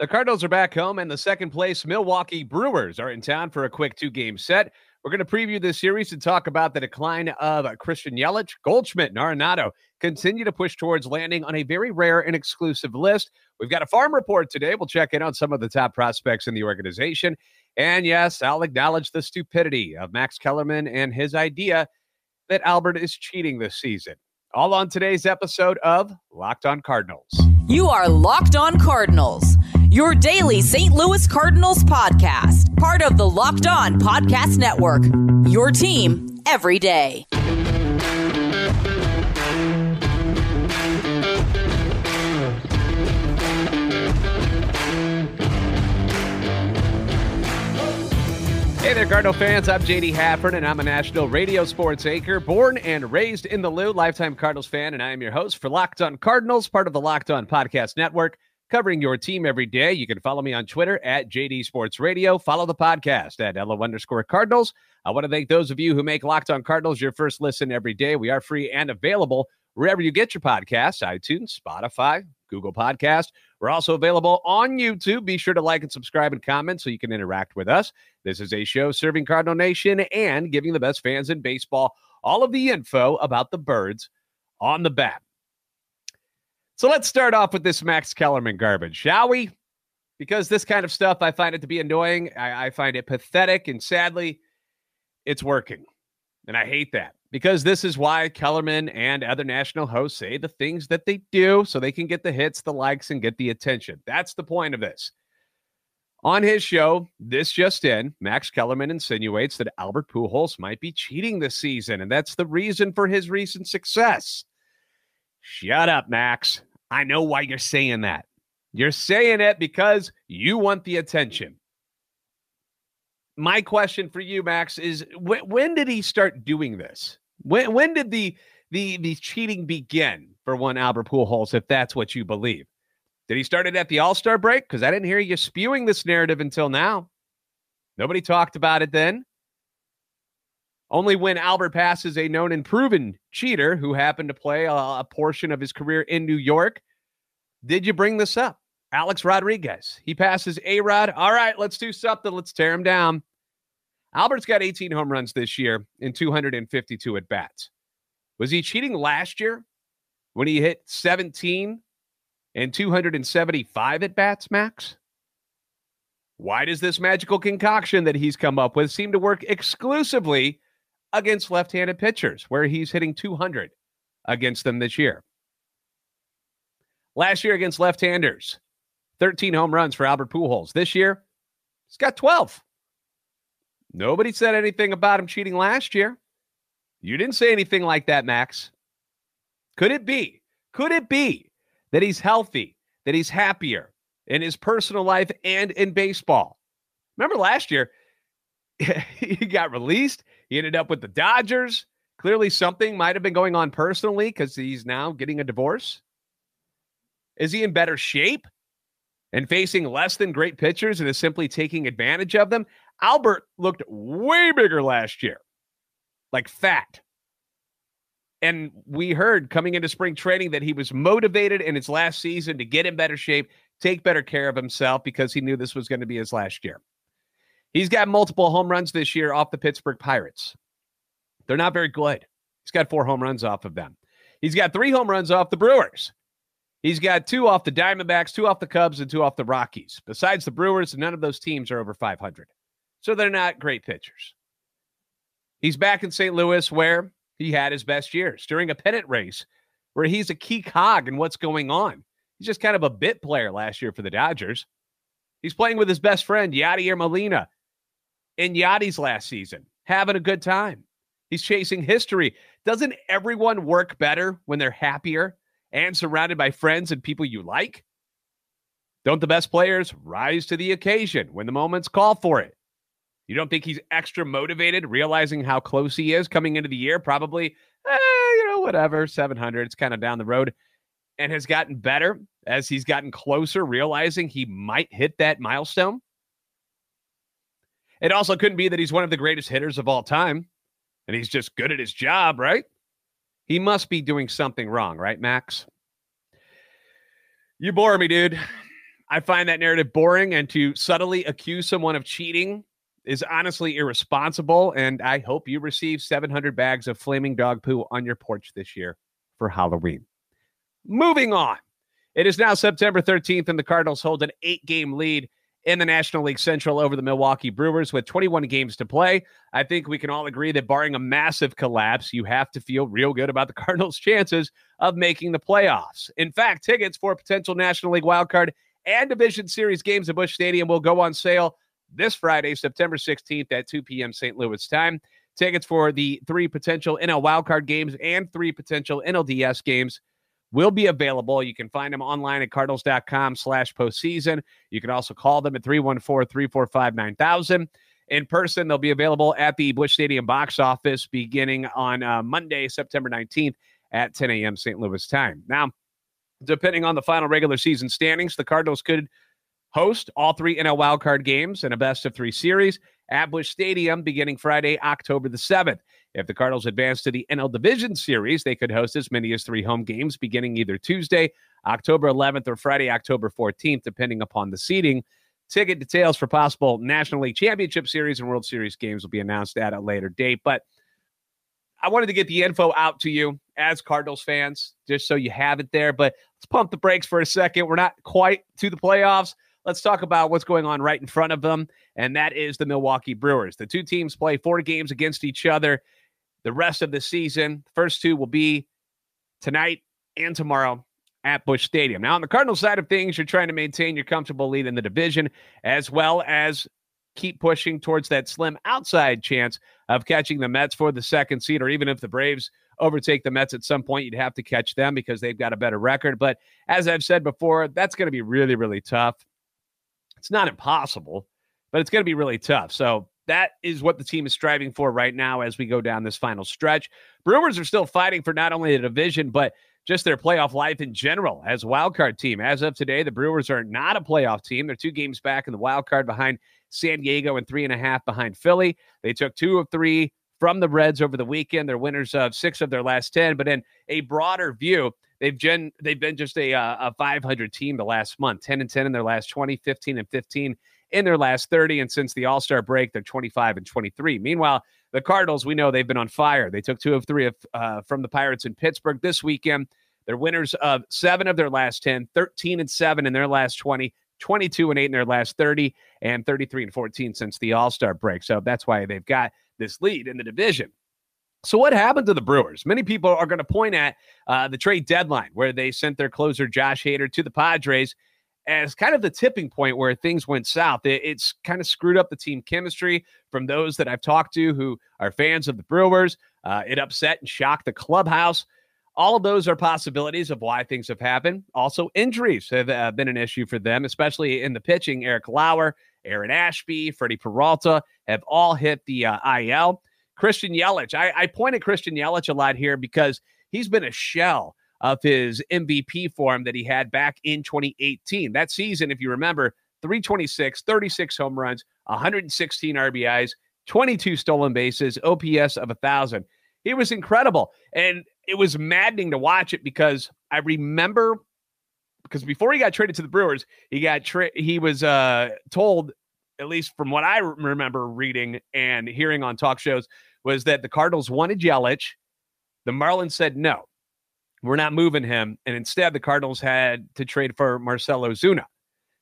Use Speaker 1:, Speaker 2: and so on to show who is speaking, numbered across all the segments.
Speaker 1: The Cardinals are back home, and the second place Milwaukee Brewers are in town for a quick two game set. We're going to preview this series and talk about the decline of Christian Yelich, Goldschmidt, and Arenado continue to push towards landing on a very rare and exclusive list. We've got a farm report today. We'll check in on some of the top prospects in the organization. And yes, I'll acknowledge the stupidity of Max Kellerman and his idea that Albert is cheating this season. All on today's episode of Locked On Cardinals.
Speaker 2: You are Locked On Cardinals your daily St. Louis Cardinals podcast, part of the Locked On Podcast Network. Your team every day.
Speaker 1: Hey there, Cardinal fans. I'm JD Hafford, and I'm a national radio sports anchor, born and raised in the Lou, lifetime Cardinals fan, and I am your host for Locked On Cardinals, part of the Locked On Podcast Network covering your team every day. You can follow me on Twitter at JD Sports Radio. Follow the podcast at LO underscore Cardinals. I want to thank those of you who make Locked on Cardinals your first listen every day. We are free and available wherever you get your podcasts iTunes, Spotify, Google Podcast. We're also available on YouTube. Be sure to like and subscribe and comment so you can interact with us. This is a show serving Cardinal Nation and giving the best fans in baseball all of the info about the birds on the bat. So let's start off with this Max Kellerman garbage, shall we? Because this kind of stuff, I find it to be annoying. I, I find it pathetic, and sadly, it's working. And I hate that because this is why Kellerman and other national hosts say the things that they do so they can get the hits, the likes, and get the attention. That's the point of this. On his show, This Just In, Max Kellerman insinuates that Albert Pujols might be cheating this season, and that's the reason for his recent success. Shut up, Max. I know why you're saying that. You're saying it because you want the attention. My question for you, Max, is when, when did he start doing this? When when did the the the cheating begin for one Albert Pujols, if that's what you believe? Did he start it at the All Star break? Because I didn't hear you spewing this narrative until now. Nobody talked about it then. Only when Albert passes a known and proven cheater who happened to play a, a portion of his career in New York did you bring this up. Alex Rodriguez. He passes A Rod. All right, let's do something. Let's tear him down. Albert's got 18 home runs this year in 252 at bats. Was he cheating last year when he hit 17 and 275 at bats, Max? Why does this magical concoction that he's come up with seem to work exclusively against left handed pitchers, where he's hitting 200 against them this year. Last year against left handers, 13 home runs for Albert Pujols. This year, he's got 12. Nobody said anything about him cheating last year. You didn't say anything like that, Max. Could it be? Could it be that he's healthy, that he's happier in his personal life and in baseball? Remember last year, he got released. He ended up with the Dodgers. Clearly, something might have been going on personally because he's now getting a divorce. Is he in better shape and facing less than great pitchers and is simply taking advantage of them? Albert looked way bigger last year, like fat. And we heard coming into spring training that he was motivated in his last season to get in better shape, take better care of himself because he knew this was going to be his last year. He's got multiple home runs this year off the Pittsburgh Pirates. They're not very good. He's got four home runs off of them. He's got three home runs off the Brewers. He's got two off the Diamondbacks, two off the Cubs, and two off the Rockies. Besides the Brewers, none of those teams are over 500. So they're not great pitchers. He's back in St. Louis where he had his best years during a pennant race where he's a key cog in what's going on. He's just kind of a bit player last year for the Dodgers. He's playing with his best friend, Yadier Molina, in Yadi's last season, having a good time. He's chasing history. Doesn't everyone work better when they're happier and surrounded by friends and people you like? Don't the best players rise to the occasion when the moments call for it? You don't think he's extra motivated, realizing how close he is coming into the year? Probably, eh, you know, whatever, 700. It's kind of down the road and has gotten better as he's gotten closer, realizing he might hit that milestone. It also couldn't be that he's one of the greatest hitters of all time and he's just good at his job, right? He must be doing something wrong, right, Max? You bore me, dude. I find that narrative boring, and to subtly accuse someone of cheating is honestly irresponsible. And I hope you receive 700 bags of flaming dog poo on your porch this year for Halloween. Moving on. It is now September 13th, and the Cardinals hold an eight game lead in the National League Central over the Milwaukee Brewers with 21 games to play. I think we can all agree that barring a massive collapse, you have to feel real good about the Cardinals' chances of making the playoffs. In fact, tickets for potential National League wildcard and Division Series games at Busch Stadium will go on sale this Friday, September 16th at 2 p.m. St. Louis time. Tickets for the three potential NL wildcard games and three potential NLDS games will be available. You can find them online at cardinals.com slash postseason. You can also call them at 314-345-9000. In person, they'll be available at the Busch Stadium box office beginning on uh, Monday, September 19th at 10 a.m. St. Louis time. Now, depending on the final regular season standings, the Cardinals could host all three NL wildcard games in a best of three series at Busch Stadium beginning Friday, October the 7th. If the Cardinals advance to the NL Division Series, they could host as many as three home games beginning either Tuesday, October 11th, or Friday, October 14th, depending upon the seeding. Ticket details for possible National League Championship Series and World Series games will be announced at a later date. But I wanted to get the info out to you as Cardinals fans, just so you have it there. But let's pump the brakes for a second. We're not quite to the playoffs. Let's talk about what's going on right in front of them, and that is the Milwaukee Brewers. The two teams play four games against each other the rest of the season. First two will be tonight and tomorrow at Busch Stadium. Now, on the Cardinals side of things, you're trying to maintain your comfortable lead in the division as well as keep pushing towards that slim outside chance of catching the Mets for the second seed, or even if the Braves overtake the Mets at some point, you'd have to catch them because they've got a better record. But as I've said before, that's going to be really, really tough. It's not impossible, but it's going to be really tough. So that is what the team is striving for right now as we go down this final stretch. Brewers are still fighting for not only the division, but just their playoff life in general as a wild card team. As of today, the Brewers are not a playoff team. They're two games back in the wild card behind San Diego and three and a half behind Philly. They took two of three from the Reds over the weekend. They're winners of six of their last 10. But in a broader view, they've gen, they've been just a, uh, a 500 team the last month 10 and 10 in their last 20, 15 and 15 in their last 30. And since the All Star break, they're 25 and 23. Meanwhile, the Cardinals, we know they've been on fire. They took two of three of, uh, from the Pirates in Pittsburgh this weekend. They're winners of seven of their last 10, 13 and seven in their last 20, 22 and eight in their last 30, and 33 and 14 since the All Star break. So that's why they've got this lead in the division. So, what happened to the Brewers? Many people are going to point at uh, the trade deadline where they sent their closer, Josh Hader, to the Padres as kind of the tipping point where things went south. It, it's kind of screwed up the team chemistry from those that I've talked to who are fans of the Brewers. Uh, it upset and shocked the clubhouse. All of those are possibilities of why things have happened. Also, injuries have uh, been an issue for them, especially in the pitching. Eric Lauer, Aaron Ashby, Freddie Peralta have all hit the uh, IL. Christian Yelich, I, I point at Christian Yelich a lot here because he's been a shell of his MVP form that he had back in 2018. That season, if you remember, 326, 36 home runs, 116 RBIs, 22 stolen bases, OPS of 1,000. He was incredible. And it was maddening to watch it because I remember because before he got traded to the Brewers, he got tra- he was uh, told, at least from what I remember reading and hearing on talk shows, was that the Cardinals wanted Yelich. The Marlins said no. We're not moving him. And instead, the Cardinals had to trade for Marcell Ozuna.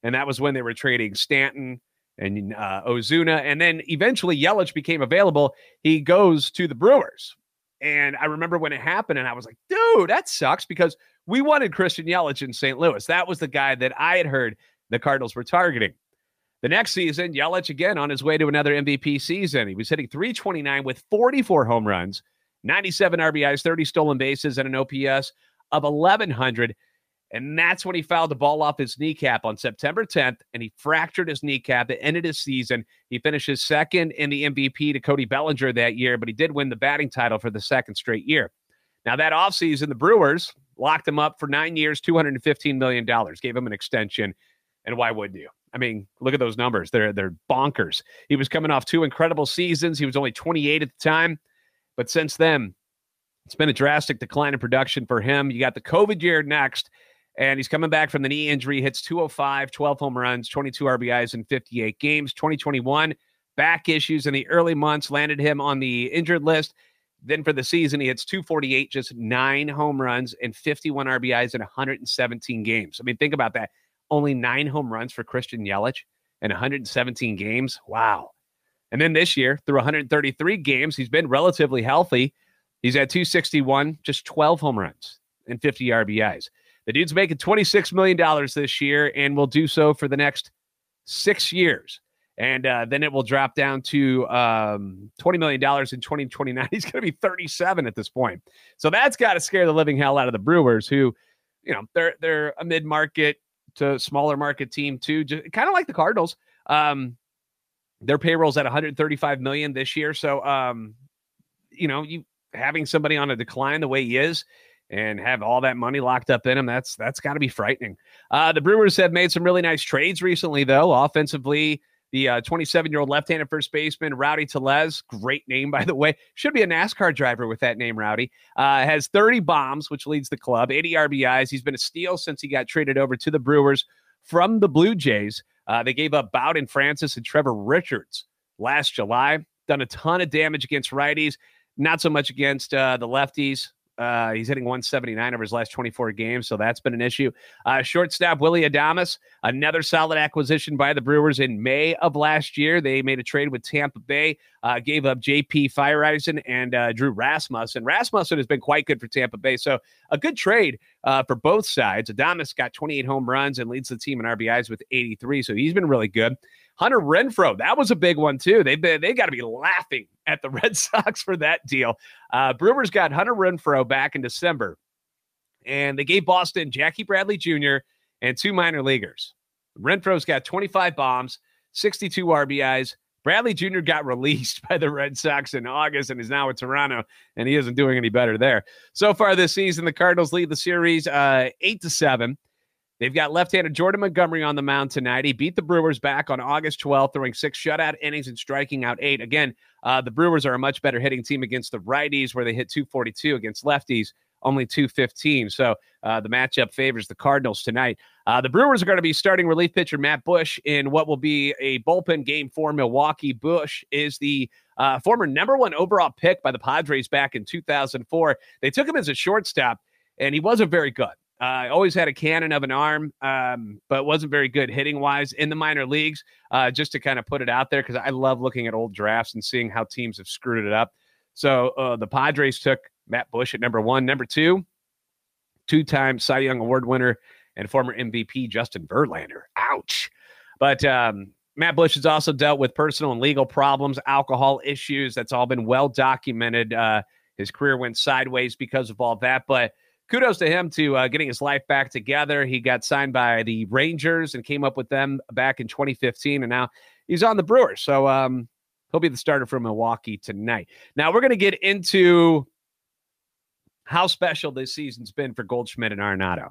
Speaker 1: And that was when they were trading Stanton and uh, Ozuna. And then eventually Yelich became available. He goes to the Brewers. And I remember when it happened, and I was like, dude, that sucks because we wanted Christian Yelich in St. Louis. That was the guy that I had heard the Cardinals were targeting. The next season, Yelich again on his way to another MVP season. He was hitting 329 with 44 home runs 97 RBIs, 30 stolen bases, and an OPS of 1100. And that's when he fouled the ball off his kneecap on September 10th, and he fractured his kneecap. It ended his season. He finishes second in the MVP to Cody Bellinger that year, but he did win the batting title for the second straight year. Now, that offseason, the Brewers locked him up for nine years, $215 million, gave him an extension. And why wouldn't you? I mean, look at those numbers. They're they're bonkers. He was coming off two incredible seasons. He was only 28 at the time. But since then, it's been a drastic decline in production for him. You got the COVID year next. And he's coming back from the knee injury, hits 205, 12 home runs, 22 RBIs in 58 games. 2021, back issues in the early months landed him on the injured list. Then for the season, he hits 248, just nine home runs and 51 RBIs in 117 games. I mean, think about that. Only nine home runs for Christian Yelich in 117 games. Wow. And then this year, through 133 games, he's been relatively healthy. He's at 261, just 12 home runs and 50 RBIs. The dude's making $26 million this year and will do so for the next six years. And uh, then it will drop down to um, $20 million in 2029. He's going to be 37 at this point. So that's got to scare the living hell out of the Brewers, who, you know, they're they're a mid market to smaller market team too, just kind of like the Cardinals. Um, their payroll's at 135 million this year. So, um, you know, you having somebody on a decline the way he is and have all that money locked up in him, that's that's got to be frightening. Uh, the Brewers have made some really nice trades recently, though. Offensively, the 27 uh, year old left handed first baseman, Rowdy Tellez, great name, by the way, should be a NASCAR driver with that name, Rowdy, uh, has 30 bombs, which leads the club, 80 RBIs. He's been a steal since he got traded over to the Brewers from the Blue Jays. Uh, they gave up Bowden Francis and Trevor Richards last July, done a ton of damage against righties, not so much against uh, the lefties. Uh, he's hitting 179 over his last 24 games, so that's been an issue. Uh, shortstop Willie Adames, another solid acquisition by the Brewers in May of last year. They made a trade with Tampa Bay, uh, gave up J.P. Feyereisen and uh, Drew Rasmussen. Rasmussen has been quite good for Tampa Bay, so a good trade uh, for both sides. Adames got 28 home runs and leads the team in RBIs with 83, so he's been really good. Hunter Renfroe, that was a big one too. They've been, they got to be laughing at the Red Sox for that deal. Uh, Brewers got Hunter Renfroe back in December, and they gave Boston Jackie Bradley Jr. and two minor leaguers. Renfroe's got 25 bombs, 62 RBIs. Bradley Jr. got released by the Red Sox in August and is now at Toronto, and he isn't doing any better there. So far this season, the Cardinals lead the series uh, eight to seven. They've got left-handed Jordan Montgomery on the mound tonight. He beat the Brewers back on August 12th, throwing six shutout innings and striking out eight. Again, uh, the Brewers are a much better hitting team against the righties, where they hit 242 against lefties, only 215. So uh, the matchup favors the Cardinals tonight. Uh, the Brewers are going to be starting relief pitcher Matt Bush in what will be a bullpen game for Milwaukee. Bush is the uh, former number one overall pick by the Padres back in 2004. They took him as a shortstop, and he wasn't very good. Uh, always had a cannon of an arm, um, but wasn't very good hitting wise in the minor leagues. Uh, just to kind of put it out there, because I love looking at old drafts and seeing how teams have screwed it up. So uh, the Padres took Matt Bush at number one. Number two, two time Cy Young Award winner and former MVP Justin Verlander. Ouch. But um, Matt Bush has also dealt with personal and legal problems, alcohol issues. That's all been well documented. Uh, his career went sideways because of all that. But kudos to him to uh, getting his life back together. He got signed by the Rangers and came up with them back in 2015, and now he's on the Brewers. So um, he'll be the starter for Milwaukee tonight. Now we're going to get into how special this season's been for Goldschmidt and Arenado.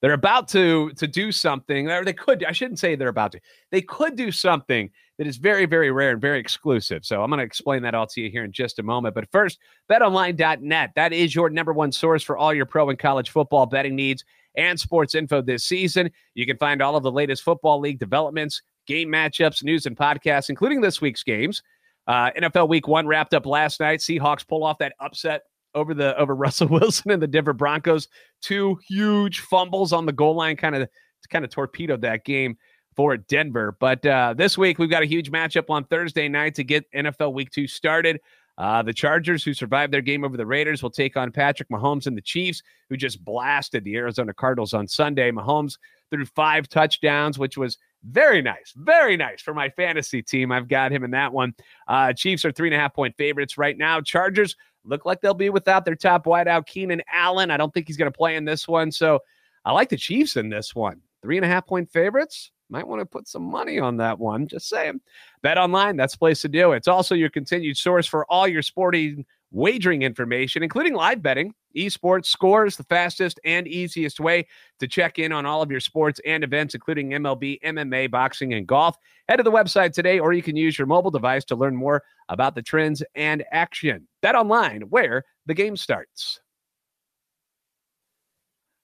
Speaker 1: They're about to to do something, or they could. I shouldn't say they're about to. They could do something that is very, very rare and very exclusive. So I'm going to explain that all to you here in just a moment. But first, betonline.net. That is your number one source for all your pro and college football betting needs and sports info this season. You can find all of the latest football league developments, game matchups, news, and podcasts, including this week's games. Uh, NFL Week One wrapped up last night. Seahawks pull off that upset over the over Russell Wilson and the Denver Broncos. Two huge fumbles on the goal line, kind of kind of torpedoed that game for Denver. But uh, this week we've got a huge matchup on Thursday night to get NFL Week Two started. Uh, the Chargers, who survived their game over the Raiders, will take on Patrick Mahomes and the Chiefs, who just blasted the Arizona Cardinals on Sunday. Mahomes threw five touchdowns, which was very nice, very nice for my fantasy team. I've got him in that one. Uh, Chiefs are three and a half point favorites right now. Chargers look like they'll be without their top wideout, Keenan Allen. I don't think he's going to play in this one. So I like the Chiefs in this one. Three and a half point favorites. Might want to put some money on that one. Just saying. Bet online, that's the place to do it. It's also your continued source for all your sporting wagering information, including live betting, esports, scores, the fastest and easiest way to check in on all of your sports and events, including MLB, MMA, boxing, and golf. Head to the website today, or you can use your mobile device to learn more about the trends and action. Bet online, where the game starts.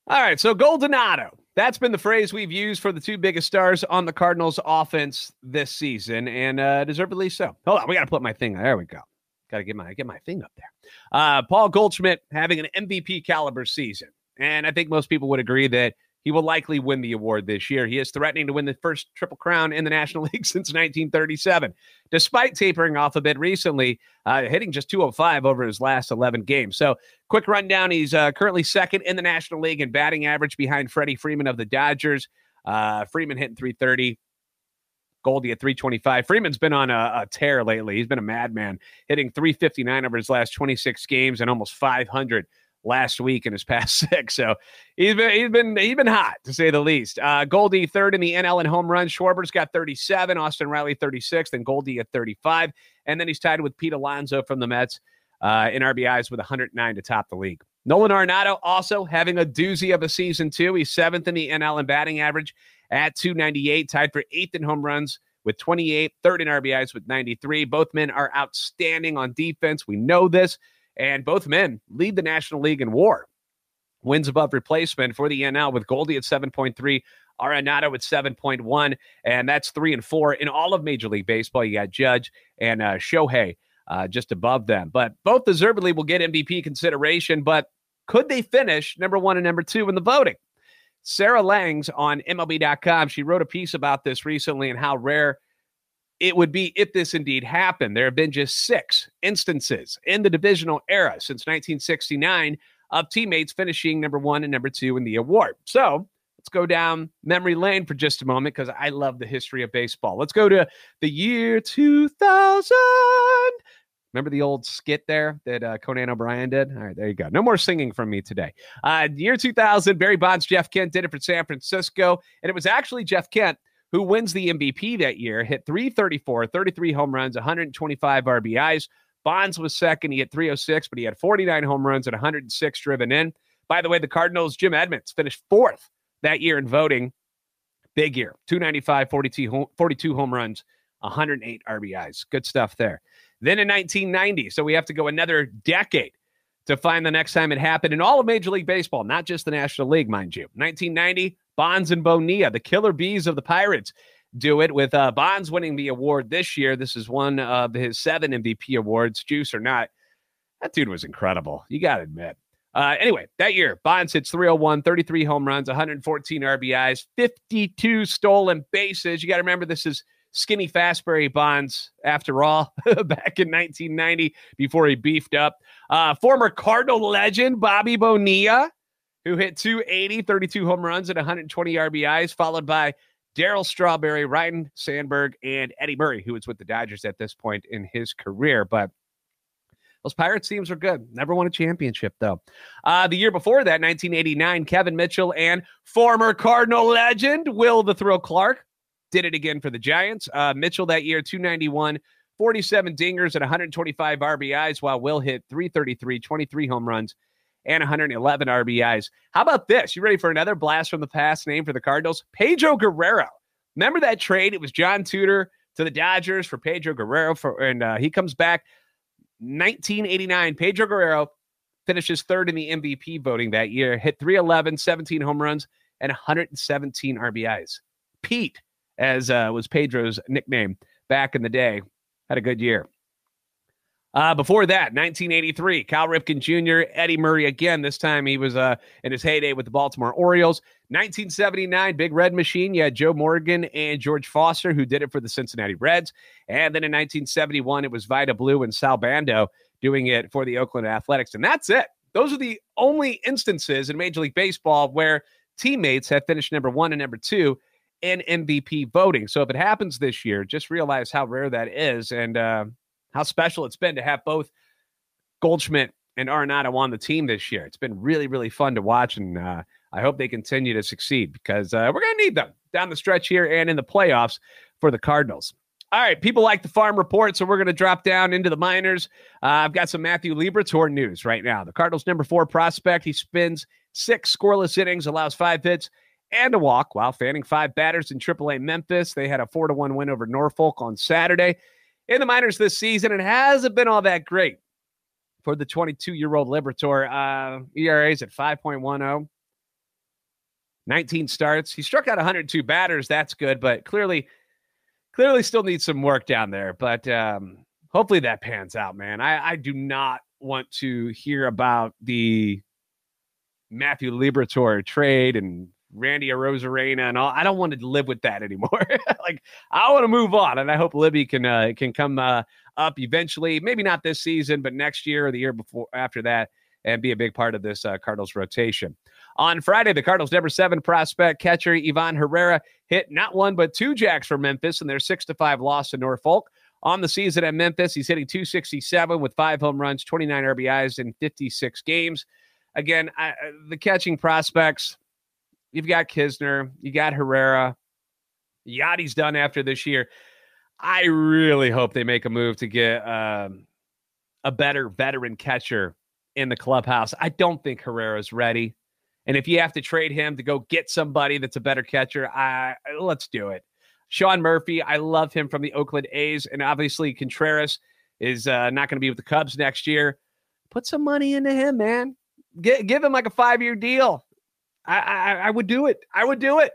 Speaker 1: All right, so Goldonado. That's been the phrase we've used for the two biggest stars on the Cardinals offense this season, and uh, deservedly so. Hold on, we got to put my thing. There we go. Got to get my get my thing up there. Uh, Paul Goldschmidt having an MVP caliber season, and I think most people would agree that he will likely win the award this year. He is threatening to win the first Triple Crown in the National League since 1937, despite tapering off a bit recently, uh, hitting just 205 over his last 11 games. So, quick rundown he's uh, currently second in the National League in batting average behind Freddie Freeman of the Dodgers. Uh, Freeman hitting 330. Goldie at 325. Freeman's been on a, a, tear lately. He's been a madman, hitting 359 over his last 26 games and almost 500 last week in his past six. So he's been he's been he's been hot to say the least. Uh, Goldie third in the NL in home runs. Schwarber's got 37. Austin Riley 36. Then Goldie at 35. And then he's tied with Pete Alonso from the Mets uh, in RBIs with 109 to top the league. Nolan Arenado also having a doozy of a season too. He's seventh in the NL in batting average at 298, tied for eighth in home runs with 28, third in RBIs with 93. Both men are outstanding on defense. We know this. And both men lead the National League in war. Wins above replacement for the NL with Goldie at 7.3, Arenado at 7.1, and that's three and four in all of Major League Baseball. You got Judge and uh, Shohei uh, just above them. But both deservedly will get MVP consideration. But could they finish number one and number two in the voting? Sarah Langs on MLB.com, she wrote a piece about this recently and how rare it would be if this indeed happened. There have been just six instances in the divisional era since 1969 of teammates finishing number one and number two in the award. So let's go down memory lane for just a moment because I love the history of baseball. Let's go to the year 2000. Remember the old skit there that uh, Conan O'Brien did? All right, there you go. No more singing from me today. Uh, year 2000, Barry Bonds, Jeff Kent did it for San Francisco. And it was actually Jeff Kent who wins the MVP that year, hit 334, 33 home runs, 125 RBIs. Bonds was second. He hit 306, but he had 49 home runs and 106 driven in. By the way, the Cardinals, Jim Edmonds, finished fourth that year in voting. Big year 295, 42, 42 home runs, 108 RBIs. Good stuff there. Then in 1990, so we have to go another decade to find the next time it happened in all of Major League Baseball, not just the National League, mind you. 1990, Bonds and Bonilla, the killer bees of the Pirates, do it with uh, Bonds winning the award this year. This is one of his seven MVP awards, juice or not. That dude was incredible. You got to admit. Uh, anyway, that year, Bonds hits 301, 33 home runs, 114 RBIs, 52 stolen bases. You got to remember this is skinny Fastbury Bonds after all, back in 1990 before he beefed up. Uh, former Cardinal legend Bobby Bonilla who hit 280, 32 home runs and 120 RBIs, followed by Darryl Strawberry, Ryne Sandberg, and Eddie Murray, who was with the Dodgers at this point in his career. But those Pirates teams are good. Never won a championship, though. Uh, the year before that, 1989, Kevin Mitchell and former Cardinal legend Will the Thrill Clark did it again for the Giants. Uh, Mitchell that year, 291, 47 dingers and 125 RBIs, while Will hit 333, 23 home runs, and 111 RBIs. How about this? You ready for another blast from the past name for the Cardinals? Pedro Guerrero. Remember that trade? It was John Tudor to the Dodgers for Pedro Guerrero, for, and uh, he comes back 1989. Pedro Guerrero finishes third in the MVP voting that year, hit 311, 17 home runs, and 117 RBIs. Pete, as uh, was Pedro's nickname back in the day, had a good year. Uh, before that, 1983, Cal Ripken Jr., Eddie Murray again. This time he was uh, in his heyday with the Baltimore Orioles. 1979, Big Red Machine. You had Joe Morgan and George Foster, who did it for the Cincinnati Reds. And then in 1971, it was Vida Blue and Sal Bando doing it for the Oakland Athletics. And that's it. Those are the only instances in Major League Baseball where teammates have finished number one and number two in MVP voting. So if it happens this year, just realize how rare that is. And, uh, how special it's been to have both Goldschmidt and Arenado on the team this year. It's been really, really fun to watch, and uh, I hope they continue to succeed because uh, we're going to need them down the stretch here and in the playoffs for the Cardinals. All right, people like the farm report, so we're going to drop down into the minors. Uh, I've got some Matthew Liberatore news right now. The Cardinals' number four prospect. He spins six scoreless innings, allows five hits and a walk while fanning five batters in AAA Memphis. They had a four to one win over Norfolk on Saturday in the minors this season and hasn't been all that great for the 22 year old Liberatore. Uh, ERA is at 5.10. 19 starts. He struck out 102 batters. That's good, but clearly, clearly still needs some work down there. But um, hopefully that pans out, man. I, I do not want to hear about the Matthew Liberatore trade and Randy Arozarena and all. I don't want to live with that anymore. like I want to move on, and I hope Libby can uh, can come uh, up eventually. Maybe not this season, but next year or the year before after that, and be a big part of this uh, Cardinals rotation. On Friday, the Cardinals' number seven prospect catcher Ivan Herrera hit not one but two jacks for Memphis in their six to five loss to Norfolk. On the season at Memphis, he's hitting 267 with five home runs, 29 RBIs in 56 games. Again, I, the catching prospects, you've got Knizner, you got Herrera, Yadi's done after this year. I really hope they make a move to get um, a better veteran catcher in the clubhouse. I don't think Herrera's ready. And if you have to trade him to go get somebody that's a better catcher, I let's do it. Sean Murphy, I love him from the Oakland A's, and obviously Contreras is uh, not going to be with the Cubs next year. Put some money into him, man. Get, give him like a five year deal. I, I, I would do it. I would do it.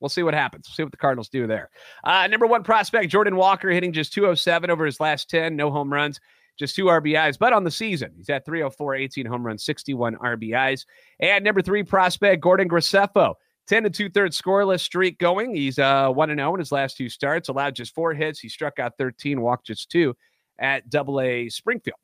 Speaker 1: We'll see what happens. We'll see what the Cardinals do there. Uh, number one prospect, Jordan Walker, hitting just 207 over his last 10, no home runs, just two RBIs. But on the season, he's at 304, 18 home runs, 61 RBIs. And number three prospect, Gordon Graceffo, 10 and two thirds scoreless streak going. He's uh, 1 and 0 in his last two starts, allowed just four hits. He struck out 13, walked just two at Double A Springfield.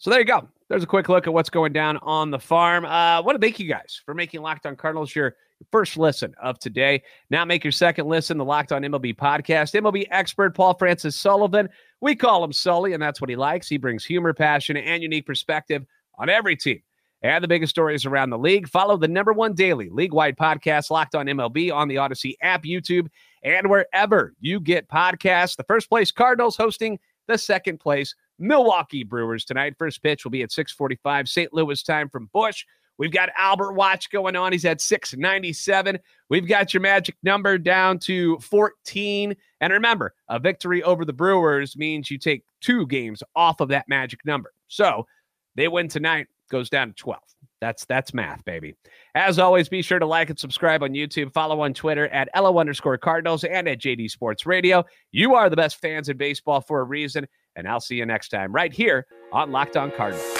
Speaker 1: So there you go. There's a quick look at what's going down on the farm. Uh, want to thank you guys for making Locked On Cardinals your first listen of today. Now make your second listen, the Locked On MLB podcast. MLB expert Paul Francis Sullivan. We call him Sully, and that's what he likes. He brings humor, passion, and unique perspective on every team and the biggest stories around the league. Follow the number one daily league wide podcast, Locked On MLB, on the Odyssey app, YouTube, and wherever you get podcasts. The first place Cardinals hosting the second place Milwaukee Brewers tonight. First pitch will be at 645 St. Louis time from Busch. We've got Albert Watch going on. He's at 697. We've got your magic number down to 14. And remember, a victory over the Brewers means you take two games off of that magic number. So they win tonight, goes down to 12. That's that's math, baby. As always, be sure to like and subscribe on YouTube. Follow on Twitter at LO underscore Cardinals and at JD Sports Radio. You are the best fans in baseball for a reason. And I'll see you next time right here on Locked On Cardinals.